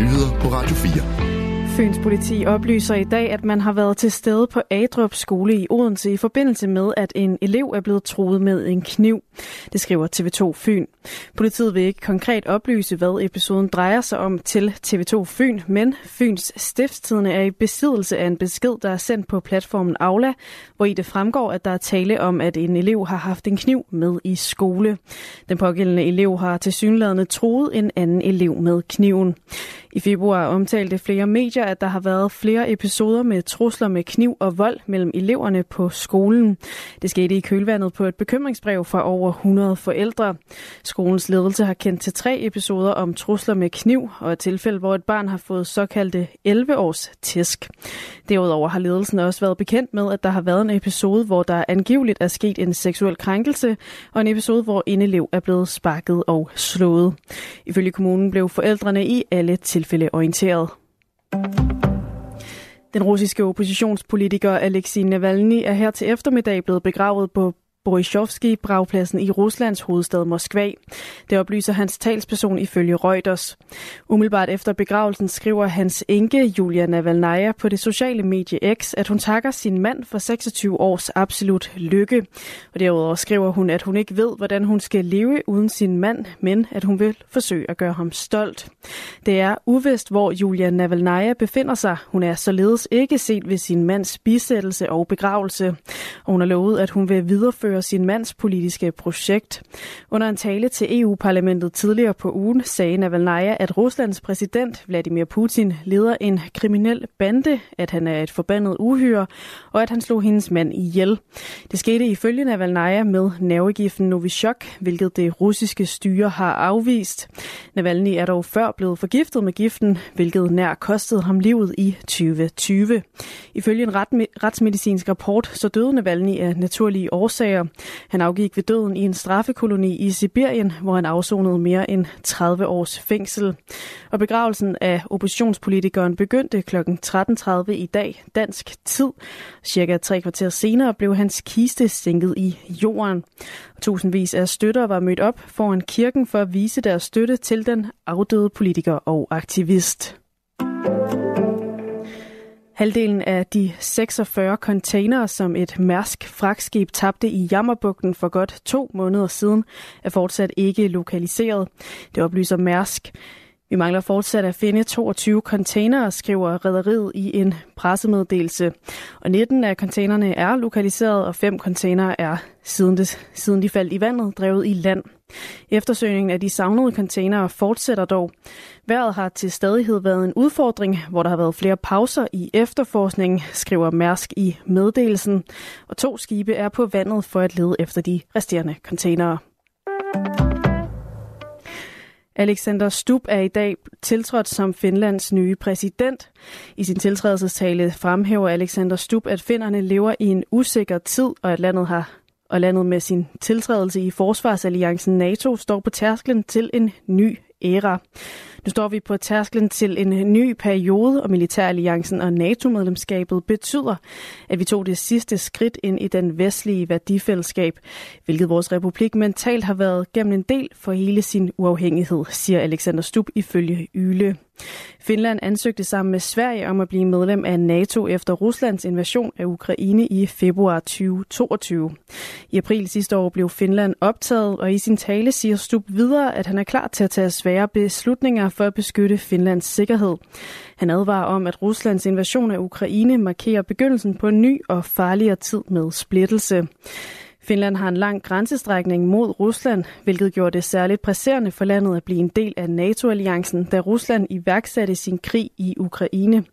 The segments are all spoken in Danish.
nyheder på Radio 4. Fyns politi oplyser i dag, at man har været til stede på Adrup skole i Odense i forbindelse med, at en elev er blevet truet med en kniv. Det skriver TV2 Fyn. Politiet vil ikke konkret oplyse, hvad episoden drejer sig om til TV2 Fyn, men Fyns stiftstidende er i besiddelse af en besked, der er sendt på platformen Aula, hvor i det fremgår, at der er tale om, at en elev har haft en kniv med i skole. Den pågældende elev har til synlædende truet en anden elev med kniven. I februar omtalte flere medier, at der har været flere episoder med trusler med kniv og vold mellem eleverne på skolen. Det skete i kølvandet på et bekymringsbrev fra over 100 forældre. Skolens ledelse har kendt til tre episoder om trusler med kniv og et tilfælde, hvor et barn har fået såkaldte 11-års tæsk. Derudover har ledelsen også været bekendt med, at der har været en episode, hvor der angiveligt er sket en seksuel krænkelse, og en episode, hvor en elev er blevet sparket og slået. Ifølge kommunen blev forældrene i alle tilfælde orienteret. Den russiske oppositionspolitiker Alexei Navalny er her til eftermiddag blevet begravet på Borishovski-bragpladsen i Ruslands hovedstad Moskva. Det oplyser hans talsperson ifølge Reuters. Umiddelbart efter begravelsen skriver hans enke Julia Navalnaya på det sociale medie X, at hun takker sin mand for 26 års absolut lykke. Og derudover skriver hun, at hun ikke ved, hvordan hun skal leve uden sin mand, men at hun vil forsøge at gøre ham stolt. Det er uvist, hvor Julia Navalnaya befinder sig. Hun er således ikke set ved sin mands bisættelse og begravelse. Og hun har lovet, at hun vil videreføre gennemføre sin mands politiske projekt. Under en tale til EU-parlamentet tidligere på ugen sagde Navalnaya, at Ruslands præsident Vladimir Putin leder en kriminel bande, at han er et forbandet uhyre, og at han slog hendes mand ihjel. Det skete ifølge Navalnaya med nervegiften Novichok, hvilket det russiske styre har afvist. Navalny er dog før blevet forgiftet med giften, hvilket nær kostede ham livet i 2020. Ifølge en retsmedicinsk rapport, så døde Navalny af naturlige årsager, tidligere. Han afgik ved døden i en straffekoloni i Sibirien, hvor han afsonede mere end 30 års fængsel. Og begravelsen af oppositionspolitikeren begyndte kl. 13.30 i dag, dansk tid. Cirka tre kvarter senere blev hans kiste sænket i jorden. Tusindvis af støtter var mødt op foran kirken for at vise deres støtte til den afdøde politiker og aktivist. Halvdelen af de 46 containere, som et mærsk fragtskib tabte i Jammerbugten for godt to måneder siden, er fortsat ikke lokaliseret. Det oplyser Mærsk. Vi mangler fortsat at finde 22 containere, skriver rederiet i en pressemeddelelse. Og 19 af containerne er lokaliseret, og fem containere er, siden, det, siden de faldt i vandet, drevet i land. Eftersøgningen af de savnede containere fortsætter dog. Vejret har til stadighed været en udfordring, hvor der har været flere pauser i efterforskningen, skriver Mærsk i meddelelsen. Og to skibe er på vandet for at lede efter de resterende containere. Alexander Stubb er i dag tiltrådt som Finlands nye præsident. I sin tiltrædelsestale fremhæver Alexander Stubb, at finnerne lever i en usikker tid, og at landet har og landet med sin tiltrædelse i Forsvarsalliancen NATO står på tærsklen til en ny æra. Nu står vi på tærsklen til en øh, ny periode, og Militæralliancen og NATO-medlemskabet betyder, at vi tog det sidste skridt ind i den vestlige værdifællesskab, hvilket vores republik mentalt har været gennem en del for hele sin uafhængighed, siger Alexander Stubb ifølge Yle. Finland ansøgte sammen med Sverige om at blive medlem af NATO efter Ruslands invasion af Ukraine i februar 2022. I april sidste år blev Finland optaget, og i sin tale siger Stubb videre, at han er klar til at tage svære beslutninger for at beskytte Finlands sikkerhed. Han advarer om, at Ruslands invasion af Ukraine markerer begyndelsen på en ny og farligere tid med splittelse. Finland har en lang grænsestrækning mod Rusland, hvilket gjorde det særligt presserende for landet at blive en del af NATO-alliancen, da Rusland iværksatte sin krig i Ukraine.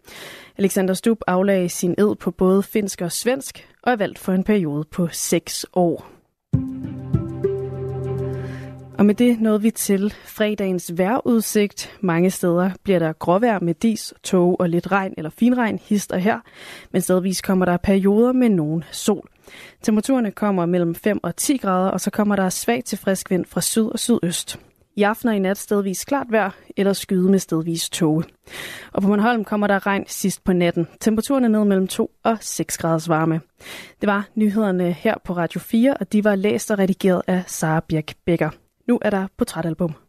Alexander Stubb aflagde sin ed på både finsk og svensk og er valgt for en periode på seks år. Og med det nåede vi til fredagens vejrudsigt. Mange steder bliver der gråvejr med dis, tåge og lidt regn eller finregn hister her, men stedvis kommer der perioder med nogen sol. Temperaturerne kommer mellem 5 og 10 grader, og så kommer der svag til frisk vind fra syd og sydøst. I aften og i nat stedvis klart vejr, eller skyde med stedvis tåge. Og på Monholm kommer der regn sidst på natten. Temperaturen er ned mellem 2 og 6 graders varme. Det var nyhederne her på Radio 4, og de var læst og redigeret af Sara Birk Becker. Nu er der portrætalbum.